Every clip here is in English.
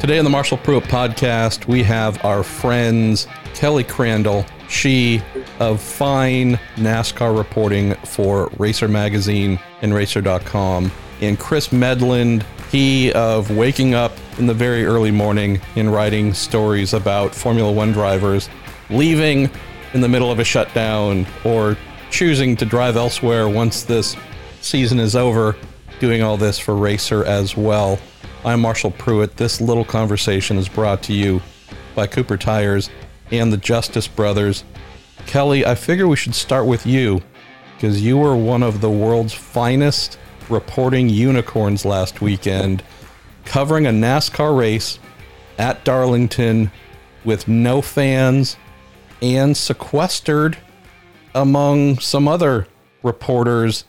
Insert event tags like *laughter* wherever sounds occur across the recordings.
Today on the Marshall Pruett podcast, we have our friends Kelly Crandall, she of fine NASCAR reporting for Racer Magazine and Racer.com, and Chris Medland, he of waking up in the very early morning and writing stories about Formula One drivers, leaving in the middle of a shutdown, or choosing to drive elsewhere once this season is over, doing all this for Racer as well. I'm Marshall Pruett. This little conversation is brought to you by Cooper Tires and the Justice Brothers. Kelly, I figure we should start with you because you were one of the world's finest reporting unicorns last weekend, covering a NASCAR race at Darlington with no fans and sequestered among some other reporters.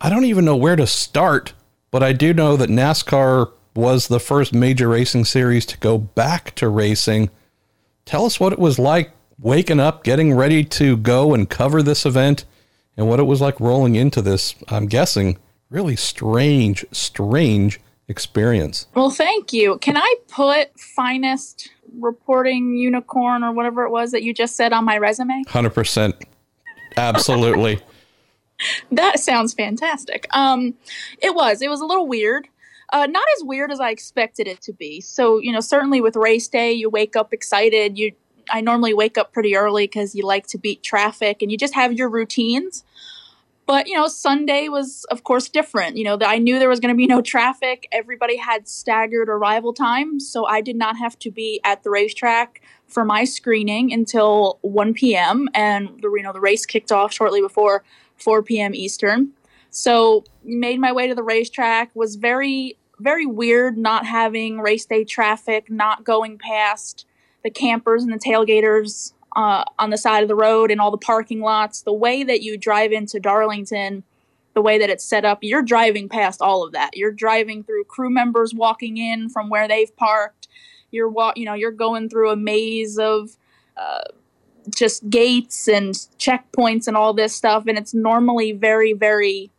I don't even know where to start, but I do know that NASCAR was the first major racing series to go back to racing. Tell us what it was like waking up, getting ready to go and cover this event, and what it was like rolling into this, I'm guessing, really strange, strange experience. Well, thank you. Can I put finest reporting unicorn or whatever it was that you just said on my resume? 100%. Absolutely. *laughs* that sounds fantastic. Um, it was. It was a little weird. Uh, not as weird as I expected it to be. So, you know, certainly with race day, you wake up excited. You, I normally wake up pretty early because you like to beat traffic, and you just have your routines. But you know, Sunday was of course different. You know, I knew there was going to be no traffic. Everybody had staggered arrival times, so I did not have to be at the racetrack for my screening until 1 p.m. and the you know the race kicked off shortly before 4 p.m. Eastern. So made my way to the racetrack. Was very very weird not having race day traffic, not going past the campers and the tailgaters uh, on the side of the road and all the parking lots. The way that you drive into Darlington, the way that it's set up, you're driving past all of that. You're driving through crew members walking in from where they've parked. You're wa- you know you're going through a maze of uh, just gates and checkpoints and all this stuff, and it's normally very very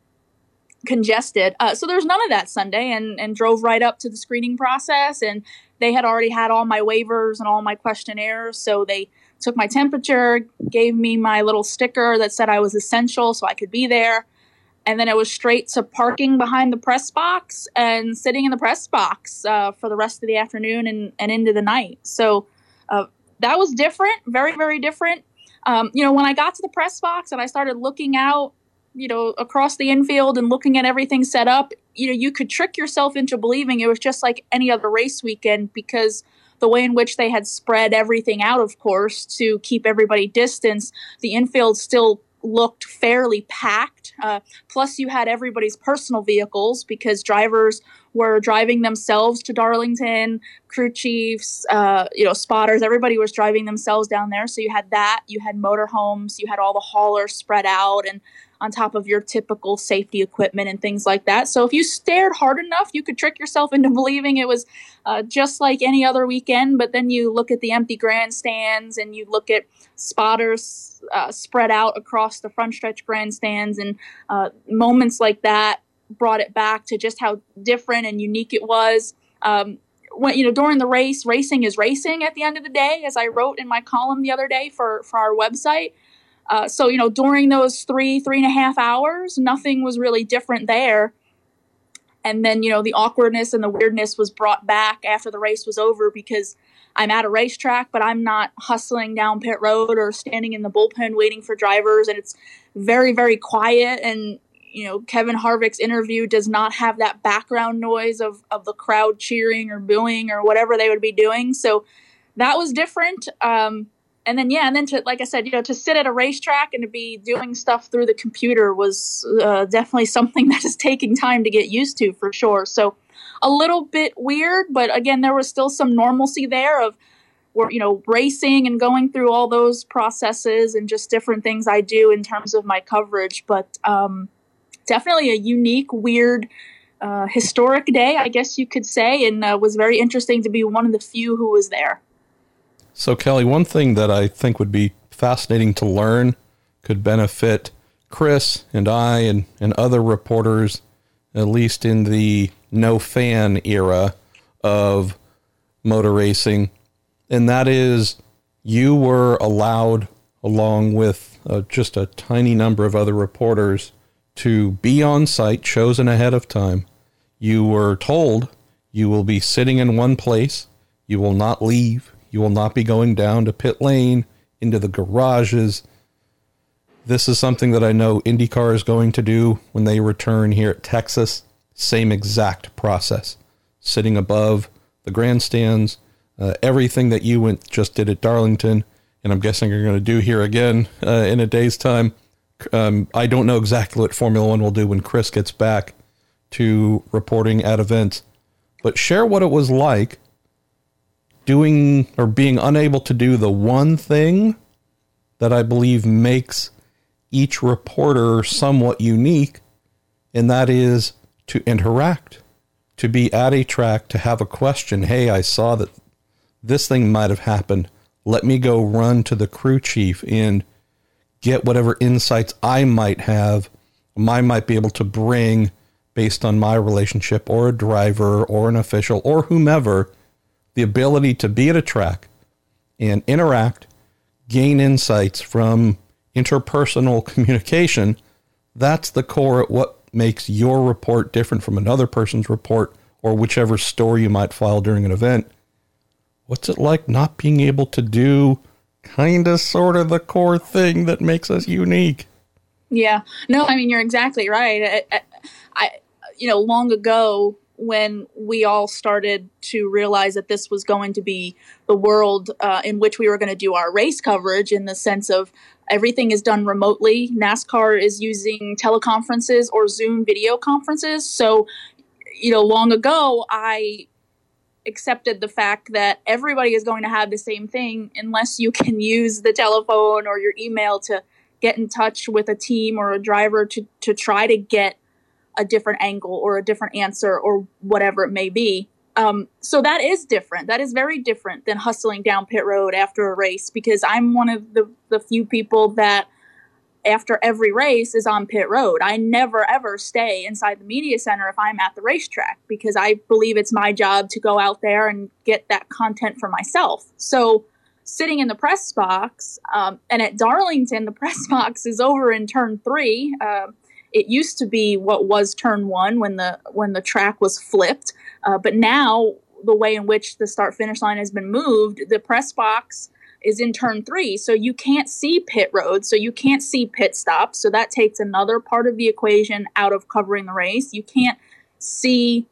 congested. Uh, so there's none of that Sunday, and and drove right up to the screening process, and they had already had all my waivers and all my questionnaires, so they took my temperature, gave me my little sticker that said I was essential, so I could be there. And then it was straight to parking behind the press box and sitting in the press box uh, for the rest of the afternoon and, and into the night. So uh, that was different, very, very different. Um, you know, when I got to the press box and I started looking out you know, across the infield and looking at everything set up, you know, you could trick yourself into believing it was just like any other race weekend because the way in which they had spread everything out, of course, to keep everybody distance, the infield still looked fairly packed. Uh, plus, you had everybody's personal vehicles because drivers were driving themselves to Darlington, crew chiefs, uh, you know, spotters. Everybody was driving themselves down there. So you had that. You had motorhomes. You had all the haulers spread out, and on top of your typical safety equipment and things like that. So if you stared hard enough, you could trick yourself into *laughs* believing it was uh, just like any other weekend. But then you look at the empty grandstands and you look at spotters uh, spread out across the front stretch grandstands and uh, moments like that brought it back to just how different and unique it was. Um, when you know during the race, racing is racing. At the end of the day, as I wrote in my column the other day for for our website, uh, so, you know, during those three, three and a half hours, nothing was really different there. And then, you know, the awkwardness and the weirdness was brought back after the race was over because I'm at a racetrack, but I'm not hustling down pit road or standing in the bullpen waiting for drivers. And it's very, very quiet. And, you know, Kevin Harvick's interview does not have that background noise of, of the crowd cheering or booing or whatever they would be doing. So that was different. Um, and then yeah, and then to like I said, you know, to sit at a racetrack and to be doing stuff through the computer was uh, definitely *laughs* something that is taking time to get used to for sure. So a little bit weird, but again, there was still some normalcy there of you know racing and going through all those processes and just different things I do in terms of my coverage. But um, definitely a unique, weird. Uh, historic day, I guess you could say, and uh, was very interesting to be one of the few who was there. So, Kelly, one thing that I think would be fascinating to learn could benefit Chris and I and, and other reporters, at least in the no fan era of motor racing, and that is you were allowed, along with uh, just a tiny number of other reporters, to be on site, chosen ahead of time. You were told you will be sitting in one place, you will not leave, you will not be going down to pit lane, into the garages. This is something that I know IndyCar is going to do when they return here at Texas. Same exact process. Sitting above the grandstands, uh, everything that you went just did at Darlington, and I'm guessing you're going to do here again uh, in a day's time. Um, I don't know exactly what Formula One will do when Chris gets back to reporting at events, but share what it was like doing or being unable to do the one thing that I believe makes each reporter somewhat unique, and that is to interact, to be at a track, to have a question. Hey, I saw that this thing might have happened. Let me go run to the crew chief and get whatever insights I might have, I might be able to bring based on my relationship or a driver or an official or whomever, the ability to be at a track and interact, gain insights from interpersonal communication. That's the core at what makes your report different from another person's report or whichever story you might file during an event. What's it like not being able to do kind of sort of the core thing that makes us unique? Yeah. No, I mean, you're exactly right. I, I, you know, long ago when we all started to realize that this was going to be the world uh, in which we were going to do our race coverage in the sense of everything is done remotely. NASCAR is using teleconferences or Zoom video conferences. So, you know, long ago, I accepted the fact that everybody is going to have the same thing unless you can *laughs* use the telephone or your email to get in touch with a team or a driver to, to try to get a different angle or a different answer or whatever it may be. Um, so that is different. That is very different than hustling down pit road after a race because I'm one of the, the few people that after every race is on pit road. I never ever stay inside the media center if I'm at the racetrack because I believe it's my job to go out there and get that content for myself. So sitting in the press box, um, and at Darlington, the *laughs* press box is over in turn three. Uh, it used to be what was turn one when the when the track was flipped, uh, but now the way in which the start finish line has been moved, the press box is in turn three, so you can't see pit road, so you can't see pit stops, so that takes another part of the equation out of covering the race. You can't see,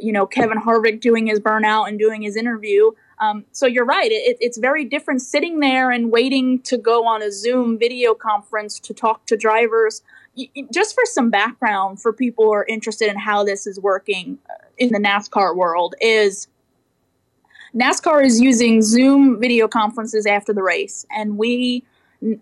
you know, Kevin Harvick doing his burnout and doing his interview. Um, so you're right. It, it's very different sitting there and waiting to go on a Zoom video conference to talk to drivers just for some background for people who are interested in how this is working uh, in the NASCAR world is NASCAR is using Zoom video conferences after the race, and we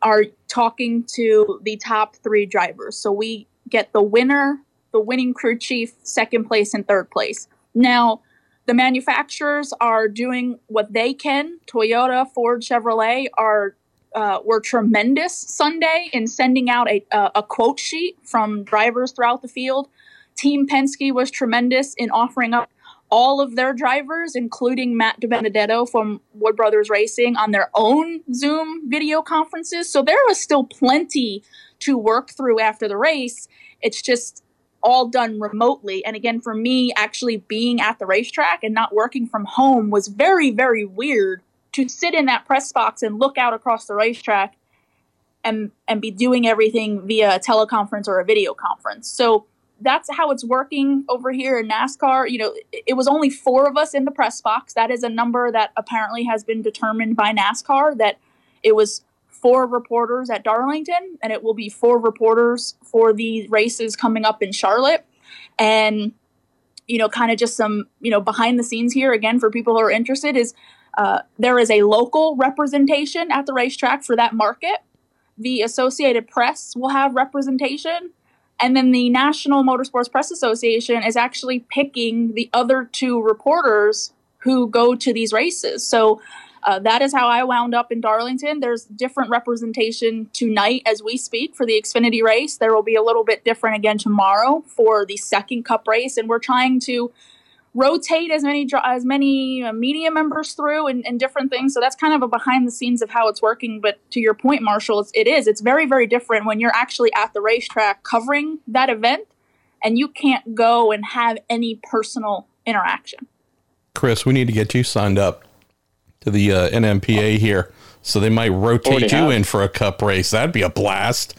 are talking to the top three drivers. So we get the winner, the winning crew chief, second place, and third place. Now, the manufacturers are doing what they can. Toyota, Ford, Chevrolet are uh, were tremendous Sunday in sending out a, uh, a quote sheet from drivers throughout the field. Team Penske was tremendous in offering up all of their drivers, including Matt DiBenedetto from Wood Brothers Racing, on their own Zoom video conferences. So there was still plenty to work through after the race. It's just all done remotely. And again, for me, actually being at the racetrack and not working from home was very, very weird to sit in that press box and look out across the racetrack and and be doing everything via a teleconference or a video conference. So that's how it's working over here in NASCAR. You know, it, it was only four of us in the press box. That is a number that apparently has been determined by NASCAR that it was four reporters at Darlington and it will be four reporters for the races coming up in Charlotte. And you know, kind of just some, you know, behind the scenes here again for people who are interested is uh, there is a local representation at the racetrack for that market. The Associated Press will have representation. And then the National Motorsports Press Association is actually picking the other two reporters who go to these races. So uh, that is how I wound up in Darlington. There's different representation tonight as we speak for the Xfinity race. There will be a little bit different again tomorrow for the second cup race. And we're trying to rotate as many as many uh, media members through and, and, different things. So that's kind of a behind the scenes of how it's working. But to your point, Marshall, it's, it is. It's very very different when you're actually at the racetrack covering that event, and you can't go and have any personal interaction. Chris, we need to get you signed up to the uh, NMPA here. So they might rotate you have. in for a cup race. That'd be a blast.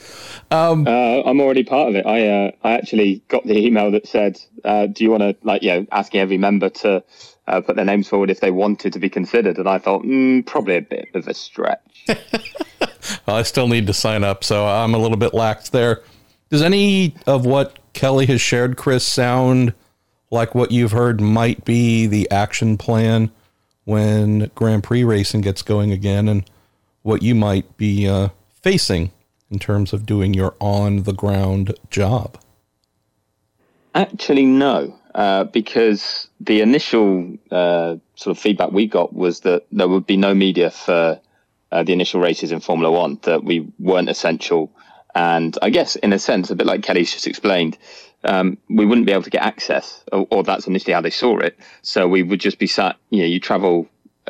Um, uh, I'm already part of it. I uh, I actually got the email that said, uh, "Do you want to like you know asking every member to uh, put their names forward if they wanted to be considered?" And I thought, mm, probably a bit of a stretch. *laughs* well, I still need to sign up, so I'm a little bit lax there. Does any of what Kelly has shared, Chris, sound like what you've heard might be the action plan when Grand Prix racing gets going again, and what you might be uh, facing in terms of doing your on the ground job? Actually, no, uh, because the initial uh, sort of feedback we got was that there would be no media for uh, the initial races in Formula One, that we weren't essential. And I guess, in a sense, a bit like Kelly's just explained, um, we wouldn't be able to get access, or, or, that's initially how they saw it. So we would just be sat, you know, you travel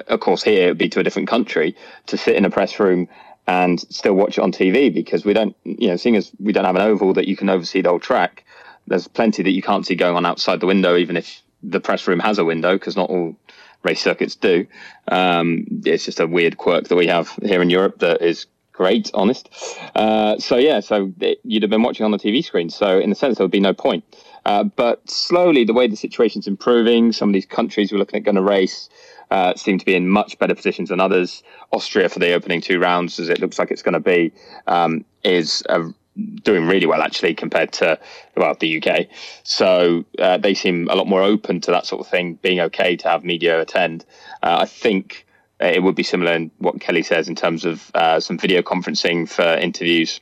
of course, here it would be to a different country to sit in a press room and still watch it on TV because we don't, you know, seeing as we don't have an oval that you can oversee the whole track, there's plenty that you can't see going on outside the window, even if the press room has a window, because not all race circuits do. Um, it's just a weird quirk that we have here in Europe that is great, honest. Uh, so yeah, so it, you'd have been watching on the TV screen. So in a sense, there would be no point. Uh, but slowly, the way the situation's improving, some of these countries we're looking at going to race uh, seem to be in much better positions than others. Austria for the opening two rounds, as it looks like it's going to be, um, is uh, doing really well actually compared to well the UK. So uh, they seem a lot more open to that sort of thing, being okay to have media attend. Uh, I think it would be similar in what Kelly says in terms of uh, some video conferencing for interviews.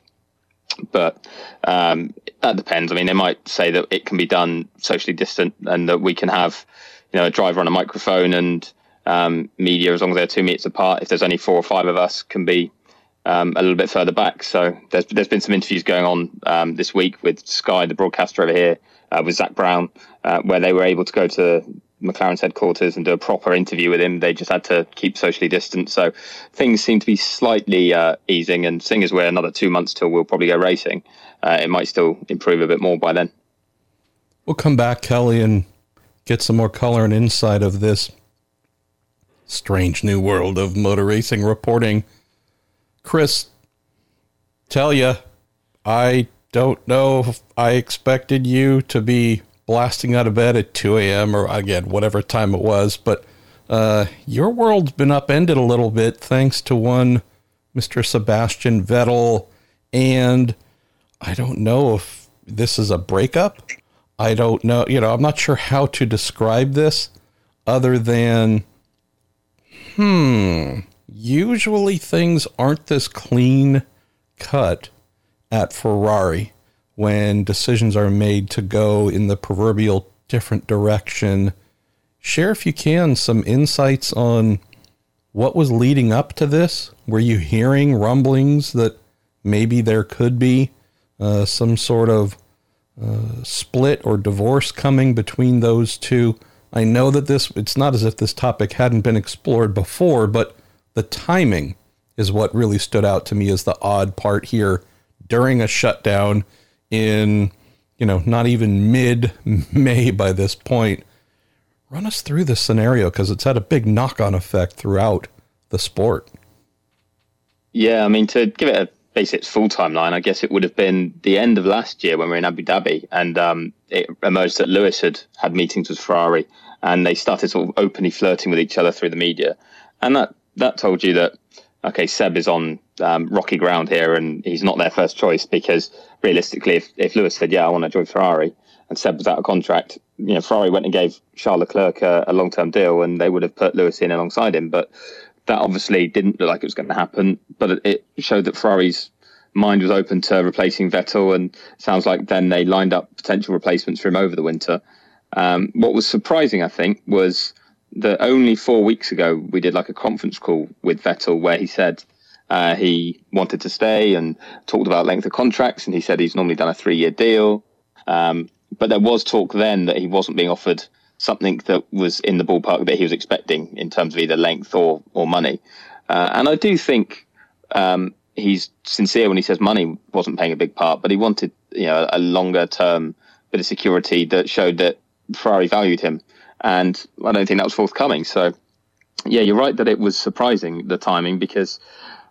But um, that depends. I mean, they might say that it can be done socially distant, and that we can have, you know, a driver on a microphone and um, media, as long as they're two meters apart, if there's only four or five of us, can be um, a little bit further back. So there's there's been some interviews going on um, this week with Sky, the broadcaster over here, uh, with Zak Brown, uh, where they were able to go to McLaren's headquarters and do a proper interview with him. They just had to keep socially distant. So things seem to be slightly uh, easing. And seeing as we're another two months till we'll probably go racing, uh, it might still improve a bit more by then. We'll come back, Kelly, and get some more color and insight of this strange new world of motor racing reporting. Chris, tell you, I don't know I expected you to be blasting out of bed at 2 a.m. or again, whatever time it was, but uh, your world's been upended a little bit thanks to one Mr. Sebastian Vettel. And I don't know if this is a breakup. I don't know. You know, I'm not sure how to describe this other than hmm, usually things aren't this clean cut at Ferrari when decisions are made to go in the proverbial different direction. Share, if you can, some insights on what was leading up to this. Were you hearing rumblings that maybe there could be uh, some sort of uh, split or divorce coming between those two? I know that this, it's not as if this topic hadn't been explored before, but the timing is what really stood out to me as the odd part here during a shutdown in, you know, not even mid May by this point. Run us through this scenario because it's had a big knock on effect throughout the sport. Yeah, I mean, to give it a basic full timeline, I guess it would have been the end of last year when we were in Abu Dhabi, and um, it emerged that Lewis had had meetings with Ferrari and they started sort of openly flirting with each other through the media, and that that told you that okay, Seb is on um, rocky ground here, and he's not their first choice because realistically, if if Lewis said yeah, I want to join Ferrari, and Seb was out of contract, you know, Ferrari went and gave Charles Leclerc a, a long term deal, and they would have put Lewis in alongside him, but that obviously didn't look like it was going to happen. But it showed that Ferrari's mind was open to replacing Vettel, and sounds like then they lined up potential replacements for him over the winter. Um, what was surprising, I think, was that only four weeks ago we did like a conference call with Vettel where he said uh, he wanted to stay and talked about length of contracts, and he said he's normally done a three-year deal. Um, but there was talk then that he wasn't being offered something that was in the ballpark that he was expecting in terms of either length or or money. Uh, and I do think um, he's sincere when he says money wasn't playing a big part, but he wanted you know a longer term bit of security that showed that Ferrari valued him, and I don't think that was forthcoming. So yeah, you're right that it was surprising the timing because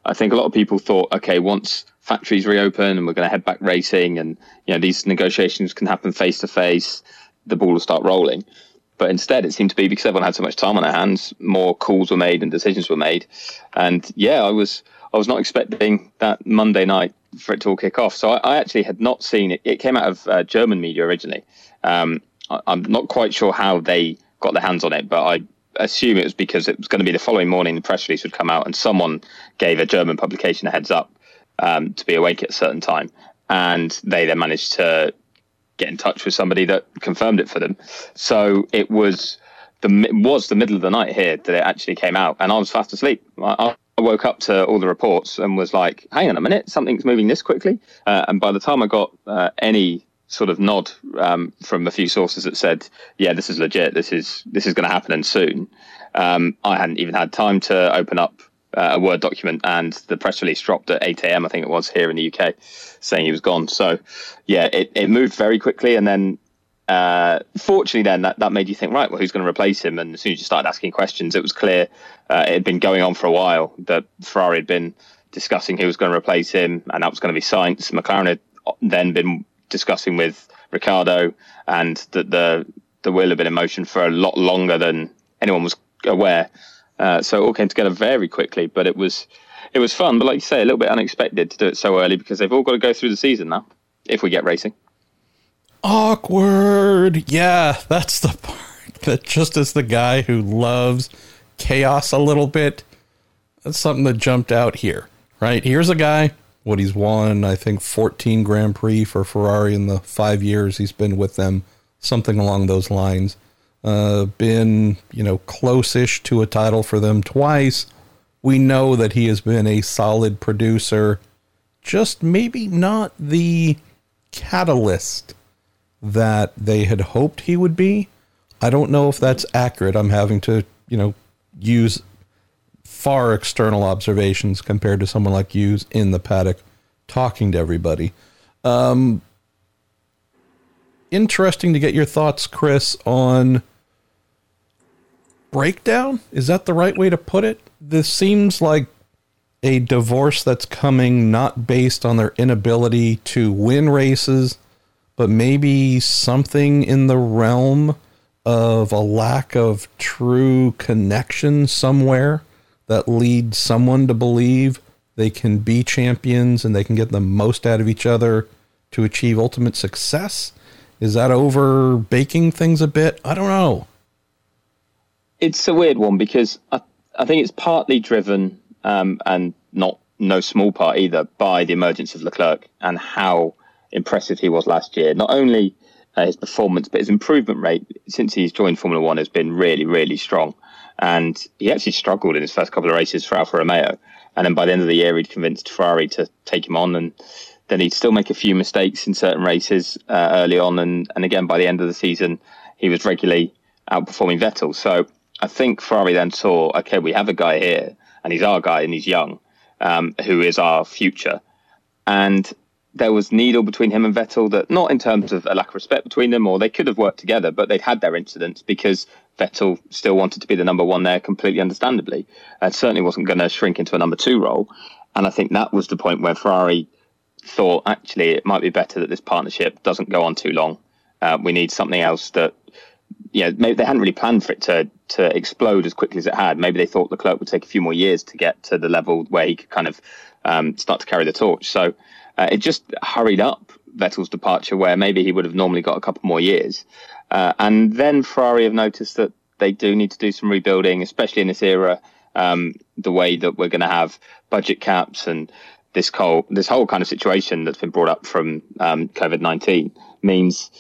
I think a lot of people thought, okay, once factories reopen and we're going to head back racing, and you know these negotiations can happen face to face, the ball will start rolling. But instead, it seemed to be because everyone had so much time on their hands, more calls were made and decisions were made. And yeah, I was I was not expecting that Monday night for it to all kick off. So I, I actually had not seen it. It came out of uh, German media originally. Um, I'm not quite sure how they got their hands on it, but I assume it was because it was going to be the following morning the press release would come out and someone gave a German publication a heads up um, to be awake at a certain time. And they then managed to get in touch with somebody that confirmed it for them. So it was the was the middle of the night here that it actually came out, and I was fast asleep. I, I woke up to all the reports and was like, "Hang on a minute, something's moving this quickly." Uh, and by the time I got uh, any sort of nod um, from a few sources that said, "Yeah, this is legit. This is this is going to happen and soon," um, I hadn't even had time to open up uh, a Word document, and the press release dropped at 8 a.m. I think it was here in the UK, saying he was gone. So, yeah, it, it moved very quickly, and then uh, fortunately, then that, that made you think, right, well, who's going to replace him? And as soon as you started asking questions, it was clear uh, it had been going on for a while that Ferrari had been discussing who was going to replace him, and that was going to be Sainz. McLaren had then been discussing with Ricciardo, and that the the wheel had been in motion for a lot longer than anyone was aware. Uh, so it all came together very quickly, but it was it was fun. But like you say, a little bit unexpected to do it so early because they've all got to go through the season now if we get racing. Awkward. Yeah, that's the part that just as the guy who loves chaos a little bit, that's something that jumped out here. Right? Here's a guy, what he's won, I think 14 Grand Prix for Ferrari in the five years he's been with them, something along those lines. Uh, been, you know, close ish to a title for them twice. We know that he has been a solid producer, just maybe not the catalyst that they had hoped he would be. I don't know if that's accurate. I'm having to, you know, use far external observations compared to someone like you in the paddock talking to everybody. Um, interesting to get your thoughts, Chris, on breakdown. Is that the right way to put it? This seems like a divorce that's coming not based on their inability to win races but maybe something in the realm of a lack of true connection somewhere that lead someone to believe they can be champions and they can get the most out of each other to achieve ultimate success. Is that over baking things a bit? I don't know. It's a weird one because I, I think it's partly driven um, and not no small part either by the emergence of Leclerc and how impressive he was last year. Not only uh, his performance, but his improvement rate since he's joined Formula One has been really, really strong. And he actually struggled in his first couple of races for Alfa Romeo. And then by the end of the year, he'd convinced Ferrari to take him on. And then he'd still make a few mistakes in certain races uh, early on. And, and again, by the end of the season, he was regularly outperforming Vettel. So I think Ferrari then saw, okay, we have a guy here, and he's our guy, and he's young, um, who is our future. And there was needle between him and Vettel that not in terms of a lack of respect between them or they could have worked together, but they'd had their incidents because Vettel still wanted to be the number one there completely understandably. And certainly wasn't going to shrink into a number two role. And I think that was the point where Ferrari thought actually it might be better that this partnership doesn't go on too long. Uh, we need something else that yeah, maybe they hadn't really planned for it to to explode as quickly as it had. Maybe they thought Leclerc would take a few more years to get to the level where he could kind of um, start to carry the torch. So uh, it just hurried up Vettel's departure, where maybe he would have normally got a couple more years. Uh, and then Ferrari have noticed that they do need to do some rebuilding, especially in this era. Um, the way that we're going to have budget caps and this whole this whole kind of situation that's been brought up from um, COVID nineteen means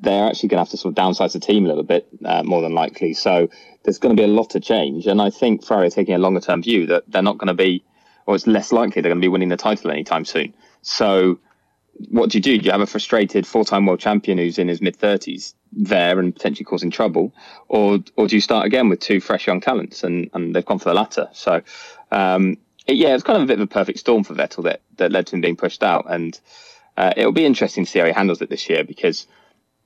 they're actually going to have to sort of downsize the team a little bit uh, more than likely. So there's going to be a lot of change, and I think Ferrari are taking a longer term view that they're not going to be, or it's less likely they're going to be winning the title anytime soon. So what do you do? Do you have a frustrated four-time world champion who's in his mid-30s there and potentially causing trouble, or or do you start again with two fresh young talents? And and they've gone for the latter. So, um, it, yeah, it's kind of a bit of a perfect storm for Vettel that that led to him being pushed out. And uh, it'll be interesting to see how he handles it this year because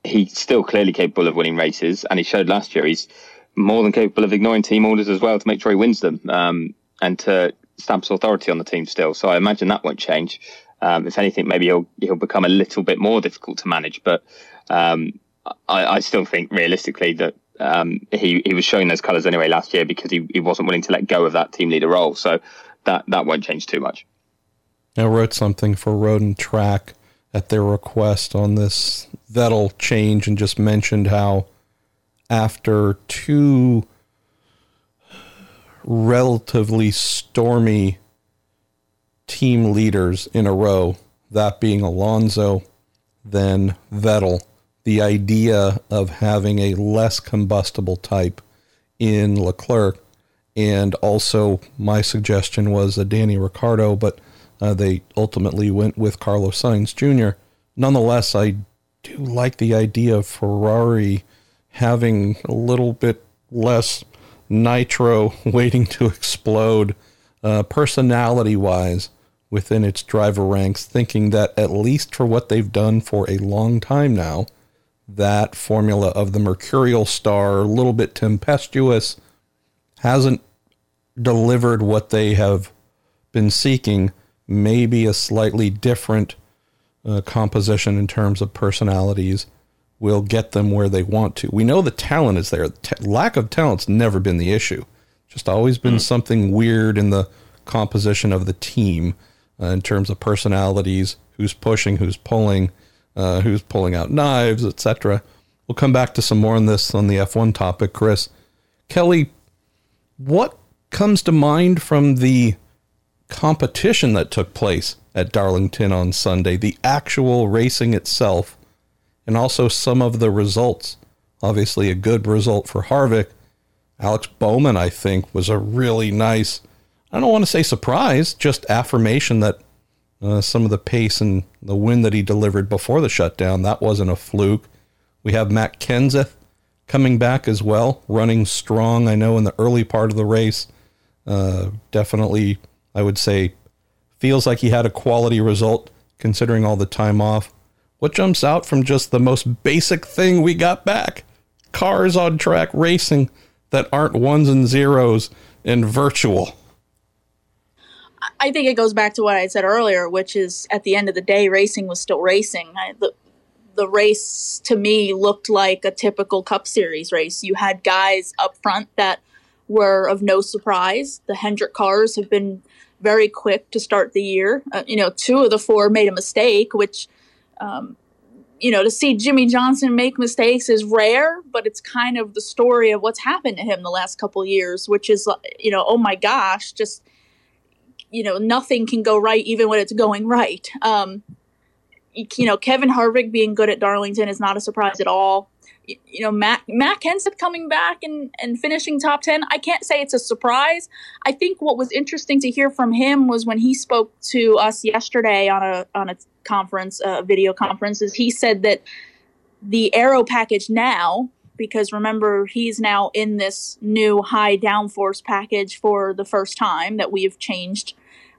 he's still clearly capable of winning races, and he showed last year he's more than capable of ignoring team orders as well to make sure he wins them um, and to stamp his authority on the team still. So I imagine that won't change. Um, if anything, maybe he'll he'll become a little bit more difficult to manage. But um, I, I, still think realistically that um, he he was showing those colours anyway last year because he, he wasn't willing to let go of that team leader role. So that that won't change too much. I wrote something for Road and Track at their request on this Vettel change and just mentioned how after two relatively stormy team leaders in a row, that being Alonso, then Vettel, the idea of having a less combustible type in Leclerc. And also, my suggestion was a Danny Ricciardo, but uh, they ultimately went with Carlos Sainz Jr. Nonetheless, I do like the idea of Ferrari having a little bit less nitro *laughs* waiting to explode uh, personality wise within its driver ranks, thinking that at least for what they've done for a long time now, that formula of the Mercurial star, a little bit tempestuous, hasn't delivered what they have been seeking. Maybe a slightly different uh, composition in terms of personalities will get them where they want to. We know the talent is there. T- lack of talent's never been the issue. Just always been mm. something weird in the composition of the team uh, in terms of personalities, who's pushing, who's pulling, uh, who's pulling out knives, etc. We'll come back to some more on this on the F1 topic, Chris. Kelly, what comes to mind from the competition that took place at Darlington on Sunday, the actual racing itself, and also some of the results. Obviously, a good result for Harvick. Alex Bowman, I think, was a really nice, I don't want to say surprise, just affirmation that uh, some of the pace and the win that he delivered before the shutdown, that wasn't a fluke. We have Matt Kenseth coming back as well, running strong. I know in the early part of the race, uh, definitely, I would say, feels like he had a quality result considering all the time off. What jumps out from just the most basic thing we got back? Cars on track racing that aren't ones and zeros and virtual. I think it goes back to what I said earlier, which is at the end of the day, racing was still racing. I, the, the race to me looked like a typical Cup Series race. You had guys up front that were of no surprise. The Hendrick cars have been very quick to start the year. Uh, you know, two of the four made a mistake, which, um, you know, to see Jimmie Johnson make mistakes is rare, but it's kind of the story of what's happened to him the last couple years, which is, you know, oh my gosh, just, you know, nothing can go right even when it's going right. Um, you know, Kevin Harvick being good at Darlington is not a surprise at all you know, Matt Matt Kenseth coming back and, and finishing top ten. I can't say it's a surprise. I think what was interesting to hear from him was when he spoke to us yesterday on a on a conference, a video conference, is he said that the aero package now, because remember he's now in this new high downforce package for the first time that we've changed,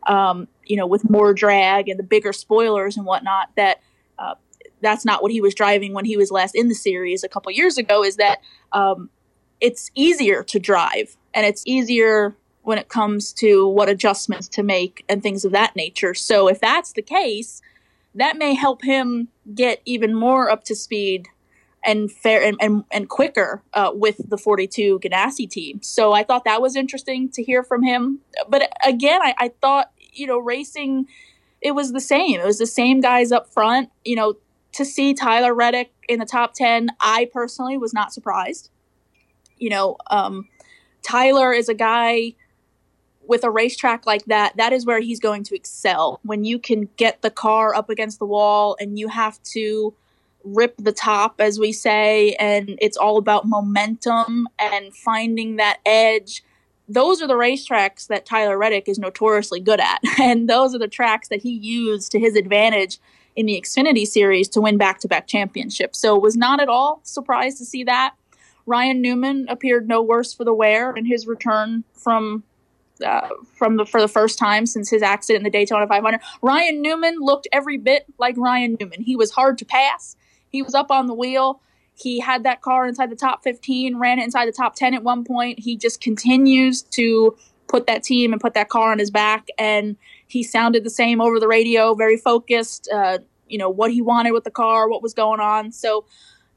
um, you know, with more drag and the bigger spoilers and whatnot. That uh, that's not what he was driving when he was last in the series a couple years ago is that um, it's easier to drive and it's easier when it comes to what adjustments to make and things of that nature so if that's the case that may help him get even more up to speed and fair and, and, and quicker uh, with the 42 Ganassi team. So I thought that was interesting to hear from him. But again, I, I thought, you know, racing, it was the same. It was the same guys up front. You know, to see Tyler Reddick in the top 10, I personally was not surprised. You know, um, Tyler is a guy with a racetrack like that, that is where he's going to excel. When you can get the car up against the wall and you have to rip the top, as we say, and it's all about momentum and finding that edge. Those are the racetracks that Tyler Reddick is notoriously good at. *laughs* And those are the tracks that he used to his advantage in the Xfinity Series to win back to back championships. So, was not at all surprised to see that. Ryan Newman appeared no worse for the wear in his return from uh, from the for the first time since his accident in the Daytona 500. Ryan Newman looked every bit like Ryan Newman. He was hard to pass. He was up on the wheel. He had that car inside the top 15, ran it inside the top 10 at one point. He just continues to put that team and put that car on his back. And he sounded the same over the radio, very focused, uh, you know, what he wanted with the car, what was going on. So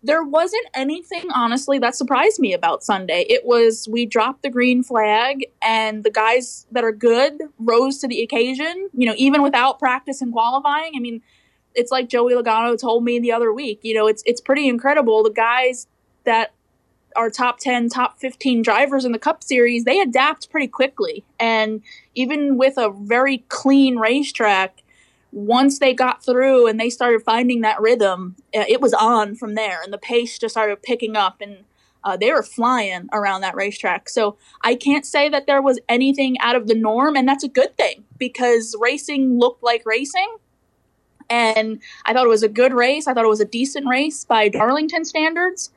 there wasn't anything, honestly, that surprised me about Sunday. It was we dropped the green flag, and the guys that are good rose to the occasion, you know, even without practice and qualifying. I mean, it's like Joey Logano told me the other week. You know, it's it's pretty incredible. The guys that are top 10, top 15 drivers in the Cup Series, they adapt pretty quickly. And even with a very clean racetrack, once they got through and they started finding that rhythm, uh, it was on from there, and the pace just started picking up, and uh, they were flying around that racetrack. So I can't say that there was anything out of the norm, and that's a good thing because racing looked like racing and I thought it was a good race. I thought it was a decent race by Darlington standards,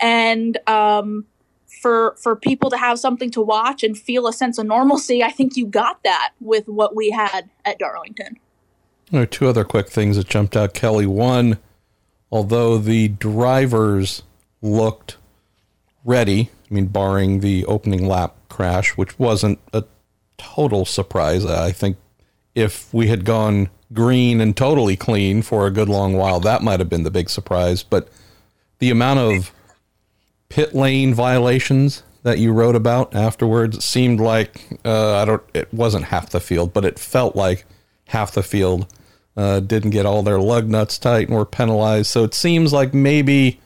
and um, for for people to have something to watch and feel a sense of normalcy, I think you got that with what we had at Darlington. There are two other quick things that jumped out, Kelly. One, although the drivers looked ready, I mean, barring the opening lap crash, which wasn't a total surprise. I think if we had gone green and totally clean for a good long while. That might have been the big surprise. But the amount of pit lane violations that you wrote about afterwards seemed like uh, I don't. It wasn't half the field, but it felt like half the field uh, didn't get all their lug nuts tight and were penalized. So it seems like maybe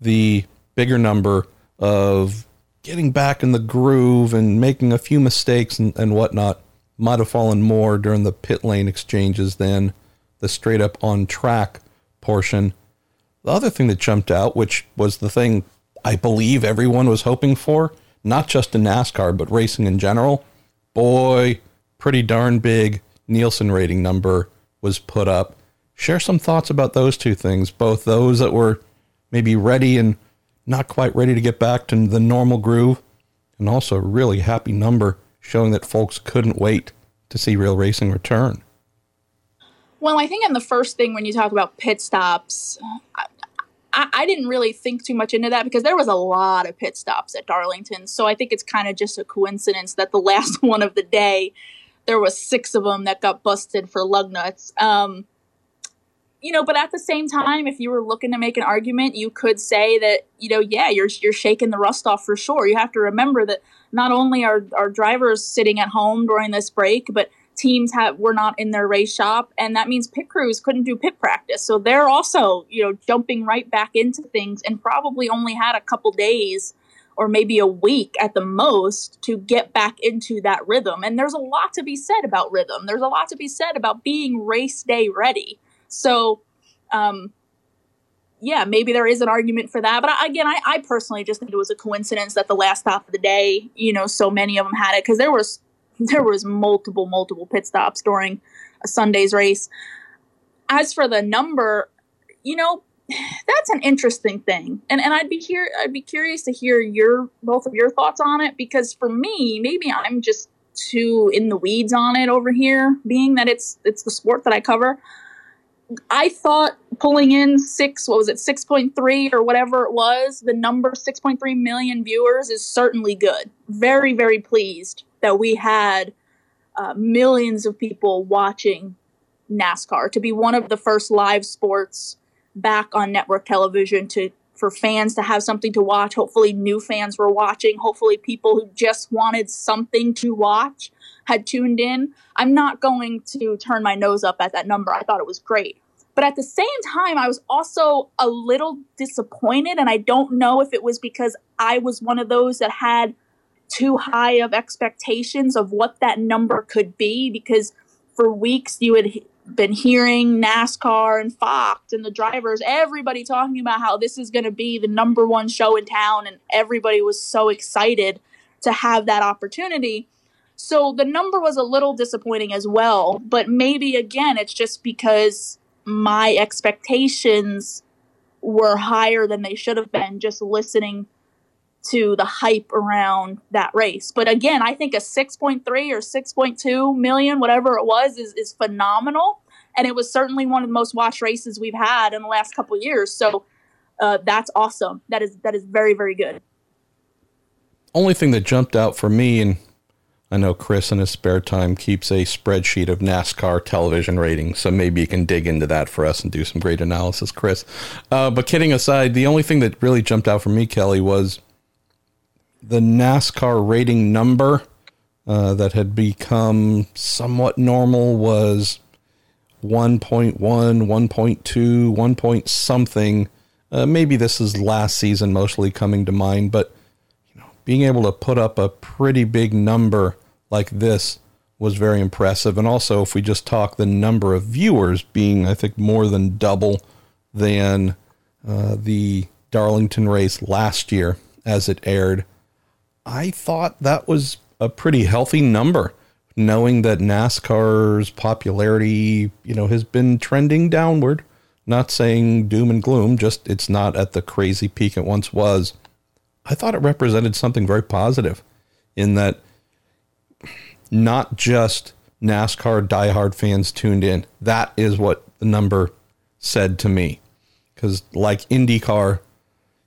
the bigger number of getting back in the groove and making a few mistakes and, and whatnot might have fallen more during the pit lane exchanges than the straight up on track portion. The other thing that jumped out, which was the thing I believe everyone was hoping for, not just in NASCAR, but racing in general, boy, pretty darn big Nielsen rating number was put up. Share some thoughts about those two things, both those that were maybe ready and not quite ready to get back to the normal groove, and also a really happy number showing that folks couldn't wait to see real racing return. Well, I think in the first thing when you talk about pit stops, I, I, didn't really think too much into that because there was a lot of pit stops at Darlington. So I think it's kind of just a coincidence that the last *laughs* one of the day, there was six of them that got busted for lug nuts. Um, you know, but at the same time, if you were looking to make an argument, you could say that, you know, yeah, you're you're shaking the rust off for sure. You have to remember that not only are our drivers sitting at home during this break, but teams have were not in their race shop, and that means pit crews couldn't do pit practice. So they're also, you know, jumping right back into things, and probably only had a couple days or maybe a week at the most to get back into that rhythm. And there's a lot to be said about rhythm. There's a lot to be said about being race day ready so, um, yeah, maybe there is an argument for that. But again, I, I, personally just think it was a coincidence that the last stop of the day, you know, so many of them had it because there was *laughs* there was multiple multiple pit stops during a Sunday's race. As for the number, you know, *sighs* that's an interesting thing, and and I'd be here I'd be curious to hear your both of your thoughts on it because for me, maybe I'm just too in the weeds on it over here, being that it's it's the sport that I cover. I thought pulling in six, what was it, 6.3 or whatever it was, the number 6.3 million viewers is certainly good. Very, very pleased that we had uh, millions of people watching NASCAR to be one of the first live sports back on network television to for fans to have something to watch. Hopefully, new fans were watching. Hopefully, people who just wanted something to watch had tuned in. I'm not going to turn my nose up at that number. I thought it was great. But at the same time, I was also a little disappointed. And I don't know if it was because I was one of those that had too high of expectations of what that number could be. Because for weeks, you had been hearing NASCAR and Fox and the drivers, everybody talking about how this is going to be the number one show in town. And everybody was so excited to have that opportunity. So the number was a little disappointing as well, but maybe again, it's just because my expectations were higher than they should have been just listening to the hype around that race. But again, I think a 6.3 or 6.2 million, whatever it was, is, is phenomenal. And it was certainly one of the most watched races we've had in the last couple years. So uh, that's awesome. That is that is very very good. Only thing that jumped out for me, and I know Chris in his spare time keeps a spreadsheet of NASCAR television ratings, so maybe you can dig into that for us and do some great analysis, Chris. Uh, but kidding aside, the only thing that really jumped out for me, Kelly, was the NASCAR rating number uh, that had become somewhat normal was 1.1, 1.2, 1 point something. Uh, maybe this is last season mostly coming to mind, but you know, being able to put up a pretty big number like this was very impressive. And also, if we just talk the number of viewers being, I think, more than double than uh, the Darlington race last year as it aired, I thought that was a pretty healthy number, knowing that NASCAR's popularity, you know, has been trending downward. Not saying doom and gloom, just it's not at the crazy peak it once was. I thought it represented something very positive in that not just NASCAR diehard fans tuned in. That is what the number said to me. Because, like IndyCar,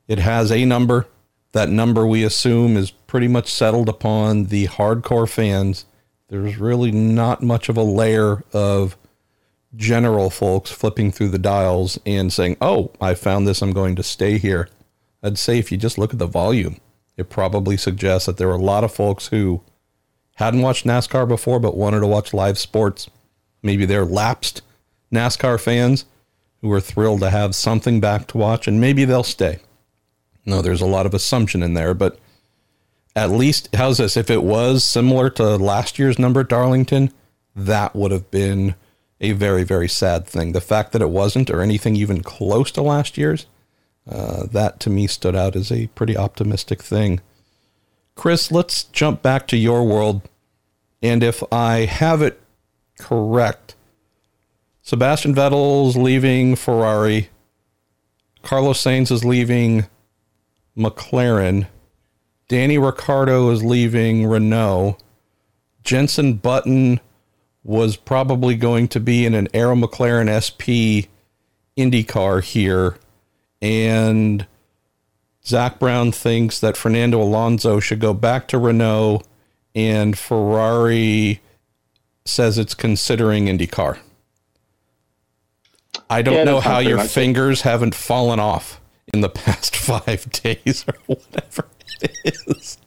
it has a number. That number we assume is pretty much settled upon the hardcore fans. There's really not much of a layer of general folks flipping through the dials and saying, Oh, I found this, I'm going to stay here. I'd say if you just look at the volume, it probably suggests that there are a lot of folks who hadn't watched NASCAR before but wanted to watch live sports. Maybe they're lapsed NASCAR fans who are thrilled to have something back to watch, and maybe they'll stay. No, there's a lot of assumption in there, but at least, how's this? If it was similar to last year's number at Darlington, that would have been a very, very sad thing. The fact that it wasn't, or anything even close to last year's, uh, that to me stood out as a pretty optimistic thing. Chris, let's jump back to your world. And if I have it correct, Sebastian Vettel's leaving Ferrari, Carlos Sainz is leaving McLaren, Danny Ricciardo is leaving Renault, Jenson Button was probably going to be in an Arrow McLaren SP IndyCar here, and Zak Brown thinks that Fernando Alonso should go back to Renault, and Ferrari says it's considering IndyCar. I don't yeah, know how your fingers it. haven't fallen off in the *laughs* past five days or whatever it is.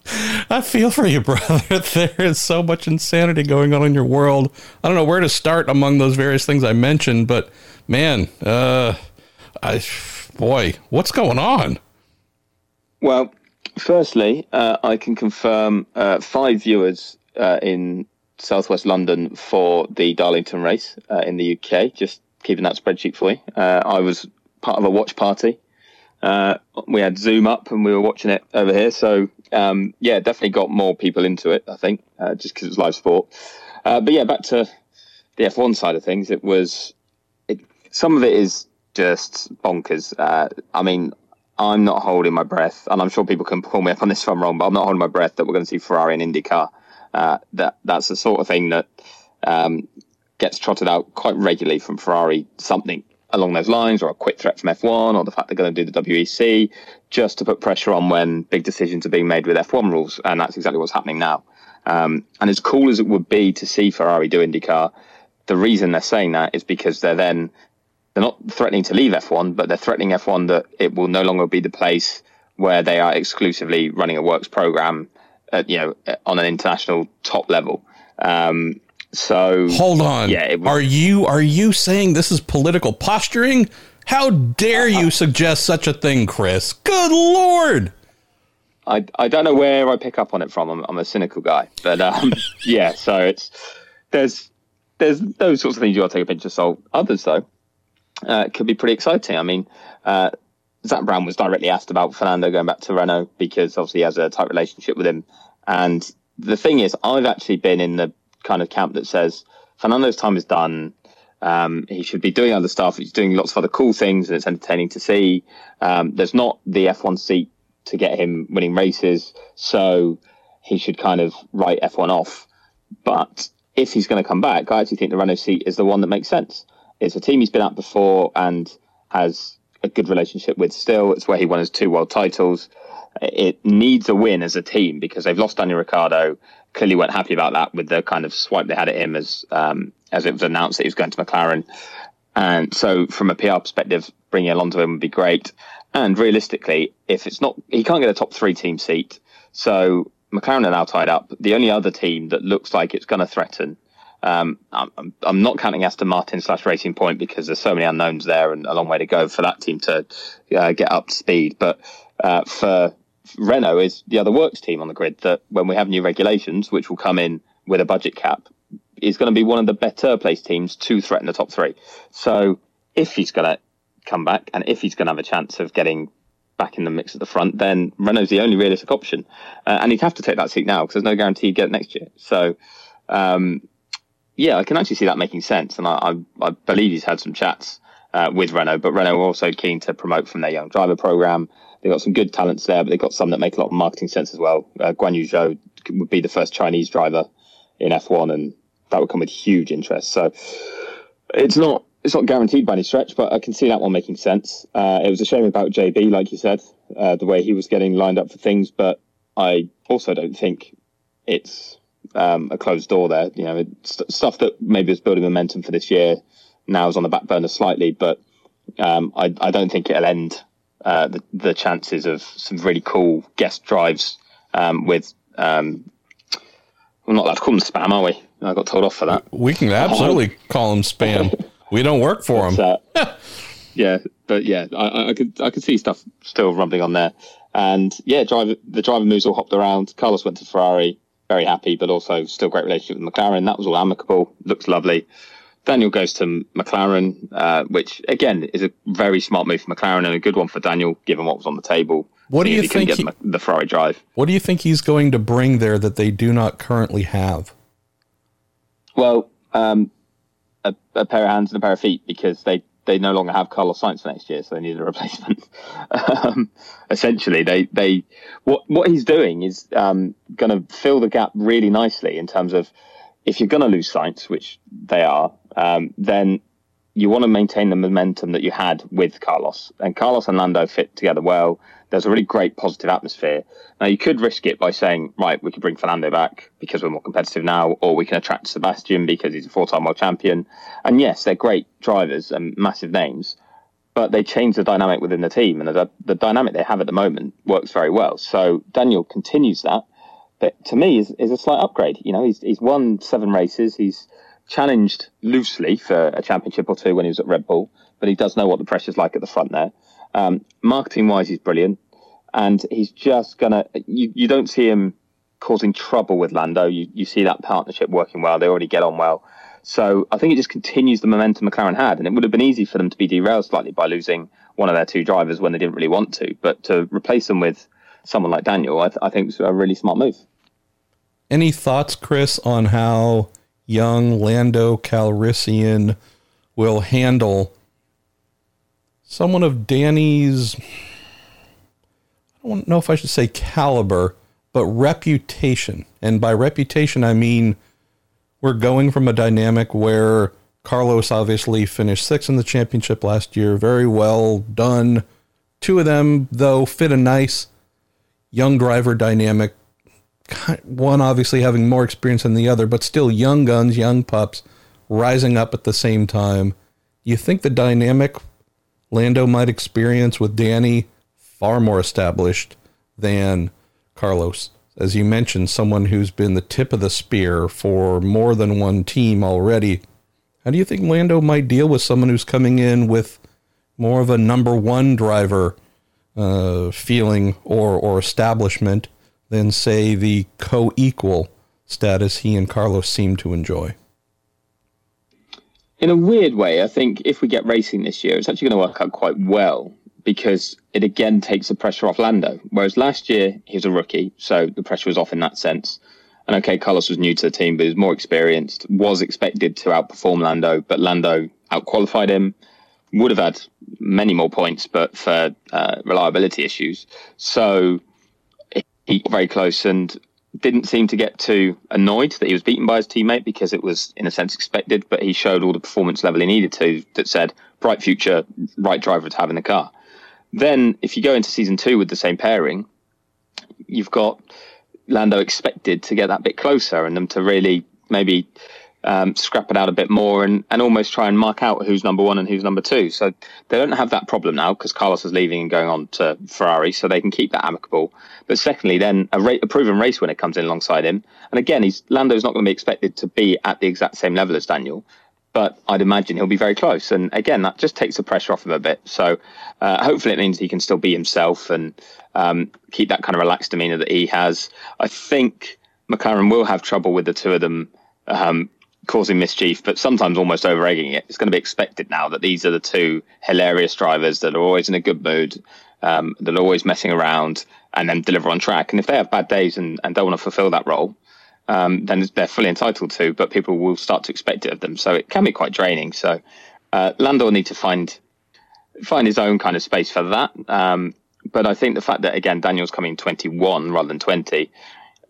I feel for you, brother. *laughs* There is so much insanity going on in your world. I don't know where to start among those various things I mentioned, but man, uh, I, boy, what's going on? Well, firstly, uh, I can confirm uh, five viewers uh, in southwest London for the Darlington race uh, in the UK. Just keeping that spreadsheet for you. Uh, I was part of a watch party. Uh, we had Zoom up and we were watching it over here. So, um, yeah, definitely got more people into it, I think, just because it's live sport. but yeah, back to the F1 side of things, it was, it, some of it is just bonkers. I mean, I'm not holding my breath, and I'm sure people can pull me up on this if I'm wrong, but I'm not holding my breath that we're going to see Ferrari and IndyCar. Uh, that that's the sort of thing that um, gets trotted out quite regularly from Ferrari. Something along those lines, or a quick threat from F1, or the fact they're going to do the WEC, just to put pressure on when big decisions are being made with F1 rules, and that's exactly what's happening now. Um, and as cool as it would be to see Ferrari do IndyCar, the reason they're saying that is because they're then they're not threatening to leave F1, but they're threatening F1 that it will no longer be the place where they are exclusively running a works program, at, you know, on an international top level. Um, so hold on, yeah, was, are you are you saying this is political posturing? How dare you suggest such a thing, Chris? Good lord! I, I don't know where I pick up on it from. I'm, I'm a cynical guy, but um, *laughs* yeah. So it's there's there's those sorts of things you got to take a pinch of salt. Others though, uh, could be pretty exciting. I mean, uh, Zak Brown was directly asked about Fernando going back to Renault because obviously he has a tight relationship with him. And the thing is, I've actually been in the kind of camp that says Fernando's time is done. Um, he should be doing other stuff. He's doing lots of other cool things, and it's entertaining to see. Um, there's not the F1 seat to get him winning races, so he should kind of write F1 off. But if he's going to come back, I actually think the Renault seat is the one that makes sense. It's a team he's been at before and has a good relationship with still. It's where he won his two world titles. It needs a win as a team because they've lost Daniel Ricciardo. Clearly weren't happy about that with the kind of swipe they had at him as um, as it was announced that he was going to McLaren. And so, from a PR perspective, bringing Alonso in would be great. And realistically, if it's not, he can't get a top three team seat. So McLaren are now tied up. The only other team that looks like it's going to threaten um, I'm, I'm not counting Aston Martin slash Racing Point because there's so many unknowns there and a long way to go for that team to uh, get up to speed. But uh, for Renault is the other works team on the grid that when we have new regulations, which will come in with a budget cap, is going to be one of the better placed teams to threaten the top three. So if he's going to come back and if he's going to have a chance of getting back in the mix at the front, then Renault's the only realistic option. Uh, and he'd have to take that seat now because there's no guarantee he'd get it next year. So um, yeah, I can actually see that making sense, and I, I, I believe he's had some chats uh, with Renault. But Renault are also keen to promote from their young driver program. They've got some good talents there, but they've got some that make a lot of marketing sense as well. Uh, Guan Yu Zhou would be the first Chinese driver in F1, and that would come with huge interest. So it's not it's not guaranteed by any stretch, but I can see that one making sense. Uh, it was a shame about JB, like you said, uh, the way he was getting lined up for things, but I also don't think it's um, a closed door there. You know, stuff that maybe was building momentum for this year now is on the back burner slightly, but um, I, I, don't think it'll end uh, the, the, chances of some really cool guest drives um, with. Um, we're not allowed to call them spam, are we? I got told off for that. We can absolutely call them spam. *laughs* we don't work for them. Uh, *laughs* yeah, but yeah, I, I, could I could see stuff still rumbling on there, and yeah, driver the driver moves all hopped around. Carlos went to Ferrari very happy, but also still great relationship with McLaren. That was all amicable. Looks lovely. Daniel goes to McLaren, uh, which again is a very smart move for McLaren and a good one for Daniel, given what was on the table. What do you think? He, the, the Ferrari drive. What do you think he's going to bring there that they do not currently have? Well, um, a, a, pair of hands and a pair of feet because they they no longer have Carlos Sainz next year, so they need a replacement. *laughs* um, essentially, they they what what he's doing is um, going to fill the gap really nicely in terms of if you're going to lose Sainz, which they are, um, then you want to maintain the momentum that you had with Carlos. And Carlos and Lando fit together well. There's a really great positive atmosphere. Now, you could risk it by saying, right, we could bring Fernando back because we're more competitive now, or we can attract Sebastian because he's a four time world champion. And yes, they're great drivers and massive names, but they change the dynamic within the team. And the, the dynamic they have at the moment works very well. So Daniel continues that. But to me, is, is a slight upgrade. You know, he's, he's won seven races. He's challenged loosely for a championship or two when he was at Red Bull, but he does know what the pressure's like at the front there. Um, marketing wise, he's brilliant, and he's just gonna. You, you don't see him causing trouble with Lando. You you see that partnership working well. They already get on well. So I think it just continues the momentum McLaren had, and it would have been easy for them to be derailed slightly by losing one of their two drivers when they didn't really want to. But to replace them with someone like Daniel, I, th- I think was a really smart move. Any thoughts, Chris, on how young Lando Calrissian will handle someone of Danny's, I don't know if I should say caliber, but reputation. And by reputation, I mean we're going from a dynamic where Carlos obviously finished sixth in the championship last year, very well done. Two of them, though, fit a nice young driver dynamic one obviously having more experience than the other, but still young guns, young pups, rising up at the same time. You think the dynamic Lando might experience with Danny far more established than Carlos? As you mentioned, someone who's been the tip of the spear for more than one team already. How do you think Lando might deal with someone who's coming in with more of a number one driver uh, feeling or, or establishment? Than, say, the co equal status he and Carlos seem to enjoy? In a weird way, I think if we get racing this year, it's actually going to work out quite well because it again takes the pressure off Lando. Whereas last year he was a rookie, so the pressure was off in that sense. And okay, Carlos was new to the team, but he was more experienced, was expected to outperform Lando, but Lando outqualified him, would have had many more points, but for uh, reliability issues. So he got very close and didn't seem to get too annoyed that he was beaten by his teammate because it was, in a sense, expected, but he showed all the performance level he needed to that said, bright future, right driver to have in the car. Then, if you go into season two with the same pairing, you've got Lando expected to get that bit closer and them to really maybe um, scrap it out a bit more and, and almost try and mark out who's number one and who's number two. So they don't have that problem now because Carlos is leaving and going on to Ferrari, so they can keep that amicable. But secondly, then a, ra- a proven race winner comes in alongside him, and again, he's Lando's not going to be expected to be at the exact same level as Daniel. But I'd imagine he'll be very close, and again, that just takes the pressure off him a bit. So, uh, hopefully, it means he can still be himself and um, keep that kind of relaxed demeanour that he has. I think McLaren will have trouble with the two of them um, causing mischief, but sometimes almost over egging it. It's going to be expected now that these are the two hilarious drivers that are always in a good mood, um, that are always messing around and then deliver on track. And if they have bad days and, and don't want to fulfill that role, um, then they're fully entitled to, but people will start to expect it of them. So it can be quite draining. So uh, Lando will need to find find his own kind of space for that. Um, but I think the fact that again Daniel's coming 21 rather than 20,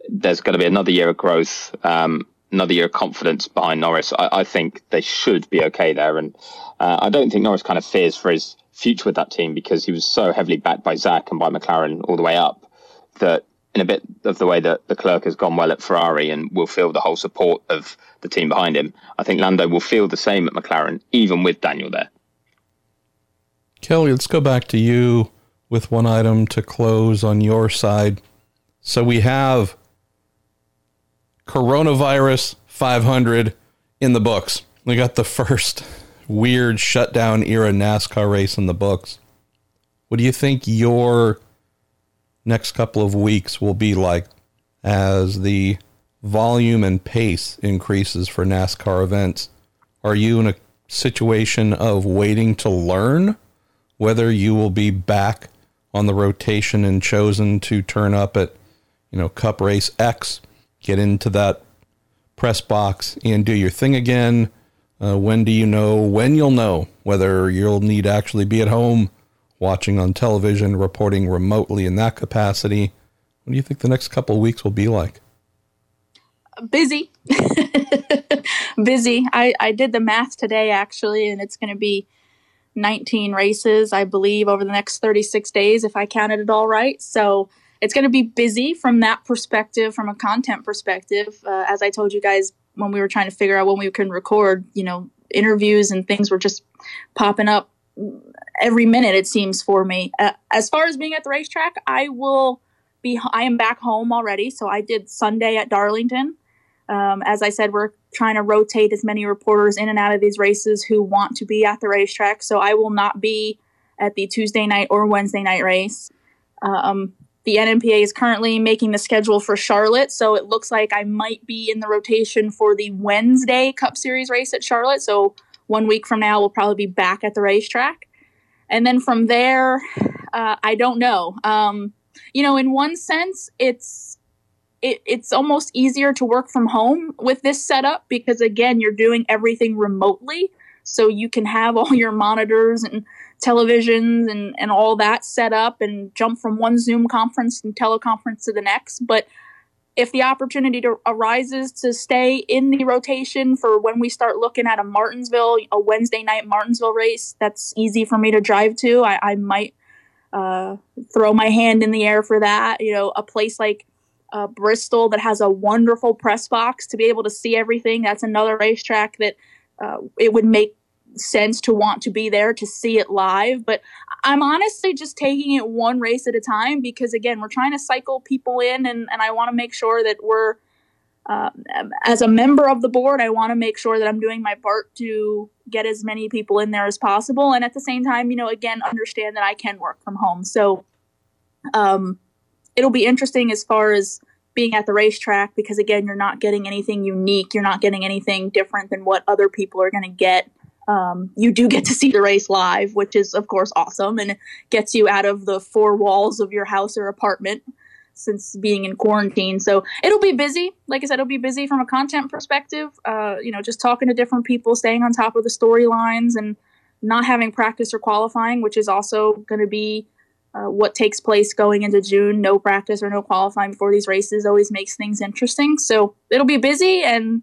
there's going to be another year of growth. Um, another year of confidence behind Norris. I, I think they should be okay there, and uh, I don't think Norris kind of fears for his future with that team because he was so heavily backed by Zak and by McLaren all the way up that in a bit of the way that Leclerc has gone well at Ferrari and will feel the whole support of the team behind him, I think Lando will feel the same at McLaren, even with Daniel there. Kelly, let's go back to you with one item to close on your side. So we have coronavirus 500 in the books. We got the first weird shutdown era NASCAR race in the books. What do you think your next couple of weeks will be like as the volume and pace increases for NASCAR events? Are you in a situation of waiting to learn whether you will be back on the rotation and chosen to turn up at, you know, Cup Race X get into that press box and do your thing again? Uh, when do you know when you'll know whether you'll need to actually be at home watching on television, reporting remotely in that capacity? What do you think the next couple weeks will be like? Busy. *laughs* Busy. I, I did the math today actually, and it's going to be 19 races, I believe, over the next 36 days if I counted it all right. So it's going to be busy from that perspective, from a content perspective. Uh, as I told you guys when we were trying to figure out when we can record, you know, interviews and things were just popping up every minute, it seems, for me. Uh, as far as being at the racetrack, I will be, I am back home already. So I did Sunday at Darlington. Um, as I said, we're trying to rotate as many reporters in and out of these races who want to be at the racetrack. So I will not be at the Tuesday night or Wednesday night race. Um, the NMPA is currently making the schedule for Charlotte, so it looks like I might be in the rotation for the Wednesday Cup Series race at Charlotte. So one week from now, we'll probably be back at the racetrack. And then from there, uh, I don't know. Um, you know, in one sense, it's it, it's almost easier to work from home with this setup because again, you're doing everything remotely, so you can have all your monitors and televisions and, and all that set up and jump from one Zoom conference and teleconference to the next. But if the opportunity to, arises to stay in the rotation for when we start looking at a Martinsville, a Wednesday night Martinsville race, that's easy for me to drive to. I, I might uh, throw my hand in the air for that. You know, a place like uh, Bristol that has a wonderful press box to be able to see everything. That's another racetrack that uh, it would make sense to want to be there to see it live. But I'm honestly just taking it one race at a time because, again, we're trying to cycle people in, and, and I want to make sure that we're, uh, as a member of the board, I want to make sure that I'm doing my part to get as many people in there as possible. And at the same time, you know, again, understand that I can work from home. So um, it'll be interesting as far as being at the racetrack because again you're not getting anything unique you're not getting anything different than what other people are going to get um, you do get to see the race live, which is of course awesome and gets you out of the four walls of your house or apartment. since being in quarantine. So it'll be busy. Like I said, it'll be busy from a content perspective. Uh, you know, just talking to different people, staying on top of the storylines, and not having practice or qualifying, which is also going to be uh, what takes place going into June. No practice or no qualifying before these races always makes things interesting. So it'll be busy. And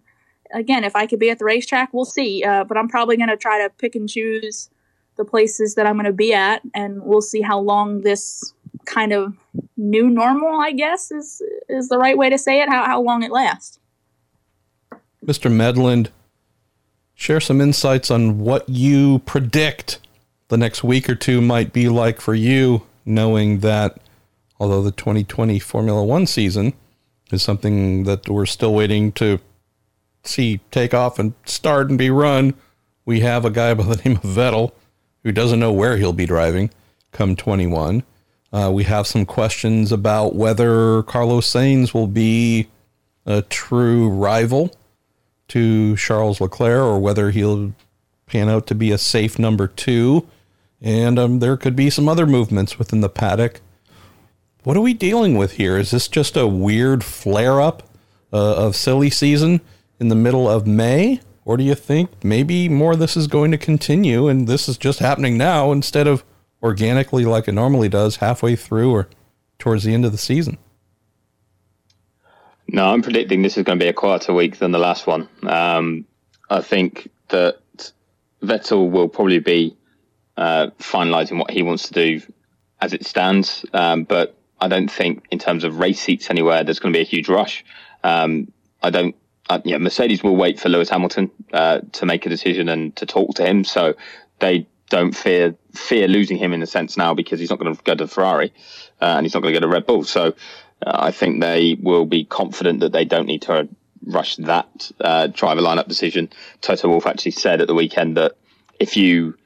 again, if I could be at the racetrack, we'll see. Uh, but I'm probably going to try to pick and choose the places that I'm going to be at, and we'll see how long this kind of new normal, I guess, is is the right way to say it. How how long it lasts. Mr. Medland, share some insights on what you predict the next week or two might be like for you, knowing that although the 2020 Formula One season is something that we're still waiting to see take off and start and be run, we have a guy by the *laughs* name of Vettel who doesn't know where he'll be driving come 21. Uh, we have some questions about whether Carlos Sainz will be a true rival to Charles Leclerc or whether he'll pan out to be a safe number two. And um, there could be some other movements within the paddock. What are we dealing with here? Is this just a weird flare up uh, of silly season in the middle of May? Or do you think maybe more of this is going to continue and this is just happening now instead of organically like it normally does halfway through or towards the end of the season? No, I'm predicting this is going to be a quieter week than the last one. Um, I think that Vettel will probably be uh, finalising what he wants to do as it stands, um, but I don't think in terms of race seats anywhere there's going to be a huge rush. Um, I don't. Uh, yeah, Mercedes will wait for Lewis Hamilton uh, to make a decision and to talk to him, so they don't fear fear losing him in a sense now because he's not going to go to Ferrari uh, and he's not going to go to Red Bull. So uh, I think they will be confident that they don't need to rush that uh, driver lineup decision. Toto Wolff actually said at the weekend that if you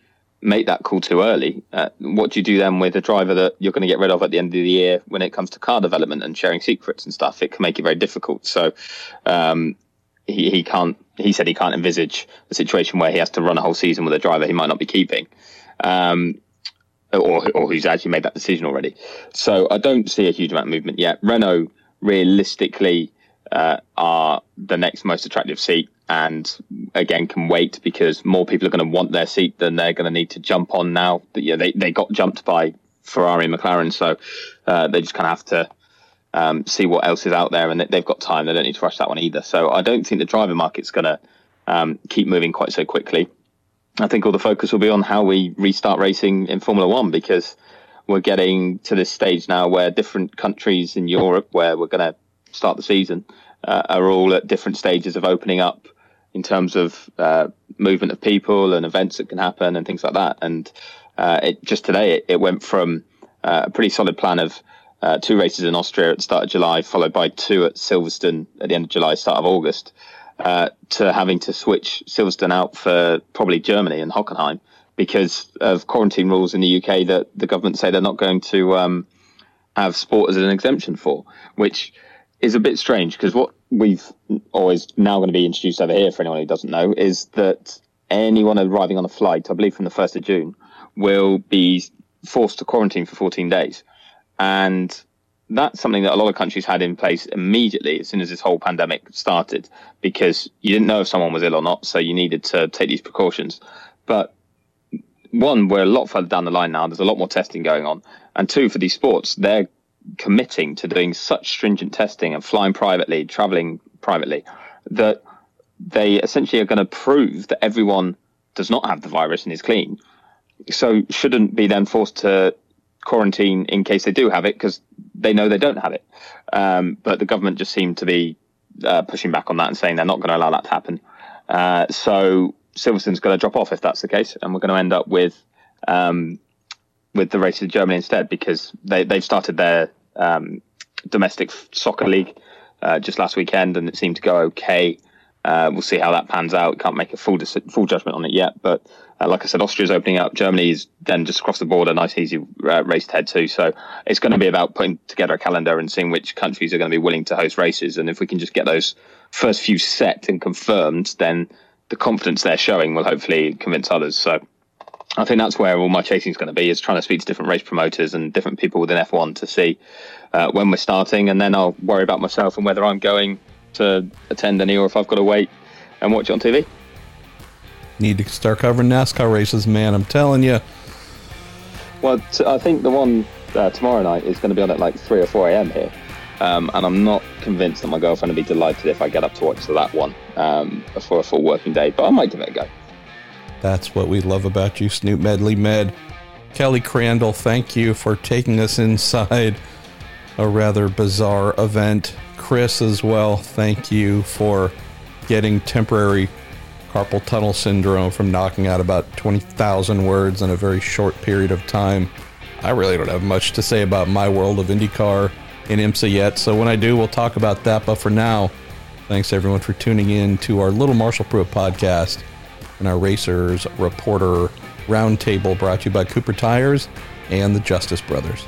make that call too early, uh, what do you do then with a driver that you're going to get rid of at the end of the year when it comes to car development and sharing secrets and stuff? It can make it very difficult. So um, he, he can't. He said he can't envisage a situation where he has to run a whole season with a driver he might not be keeping, um, or or who's actually made that decision already. So I don't see a huge amount of movement yet. Renault realistically uh, are the next most attractive seat, and again can wait because more people are going to want their seat than they're going to need to jump on now. Yeah, they they got jumped by Ferrari and McLaren, so uh, they just kind of have to um, see what else is out there, and they've got time. They don't need to rush that one either. So I don't think the driver market's going to um, keep moving quite so quickly. I think all the focus will be on how we restart racing in Formula One because we're getting to this stage now where different countries in Europe, where we're going to start the season, uh, are all at different stages of opening up in terms of uh, movement of people and events that can happen and things like that. And uh, it, just today, it, it went from uh, a pretty solid plan of uh, two races in Austria at the start of July, followed by two at Silverstone at the end of July, start of August, uh, to having to switch Silverstone out for probably Germany and Hockenheim because of quarantine rules in the UK that the government say they're not going to um, have sport as an exemption for, which is a bit strange because what we've always now going to be introduced over here for anyone who doesn't know is that anyone arriving on a flight, I believe from the 1st of June, will be forced to quarantine for 14 days. And that's something that a lot of countries had in place immediately as soon as this whole pandemic started because you didn't know if someone was ill or not. So you needed to take these precautions. But one, we're a lot further down the line now. There's a lot more testing going on. And two, for these sports, they're committing to doing such stringent testing and flying privately, traveling privately, that they essentially are going to prove that everyone does not have the virus and is clean. So shouldn't be then forced to quarantine in case they do have it because they know they don't have it. Um, but the government just seemed to be uh, pushing back on that and saying they're not going to allow that to happen. Uh, so Silverstone's going to drop off if that's the case, and we're going to end up with um, with the races of Germany instead because they they've started their um, domestic soccer league uh, just last weekend and it seemed to go okay. Uh, we'll see how that pans out. Can't make a full full judgment on it yet, but uh, like I said, Austria's opening up. Germany's then just across the board a nice, easy uh, race to head to. So it's going to be about putting together a calendar and seeing which countries are going to be willing to host races. And if we can just get those first few set and confirmed, then the confidence they're showing will hopefully convince others. So I think that's where all my chasing is going to be is trying to speak to different race promoters and different people within F1 to see uh, when we're starting, and then I'll worry about myself and whether I'm going to attend any or if I've got to wait and watch it on TV. Need to start covering NASCAR races, man. I'm telling you. Well, t- I think the one uh, tomorrow night is going to be on at like 3 or 4 a.m. here. Um, and I'm not convinced that my girlfriend would be delighted if I get up to watch that one um, for a full working day, but I might give it a go. That's what we love about you, Snoop Medley Med. Kelly Crandall, thank you for taking us inside a rather bizarre event. Chris, as well, thank you for getting temporary carpal tunnel syndrome from knocking out about 20,000 words in a very short period of time. I really don't have much to say about my world of IndyCar in IMSA yet, so when I do, we'll talk about that. But for now, thanks everyone for tuning in to our Little Marshall Pruett podcast and our Racers Reporter Roundtable brought to you by Cooper Tires and the Justice Brothers.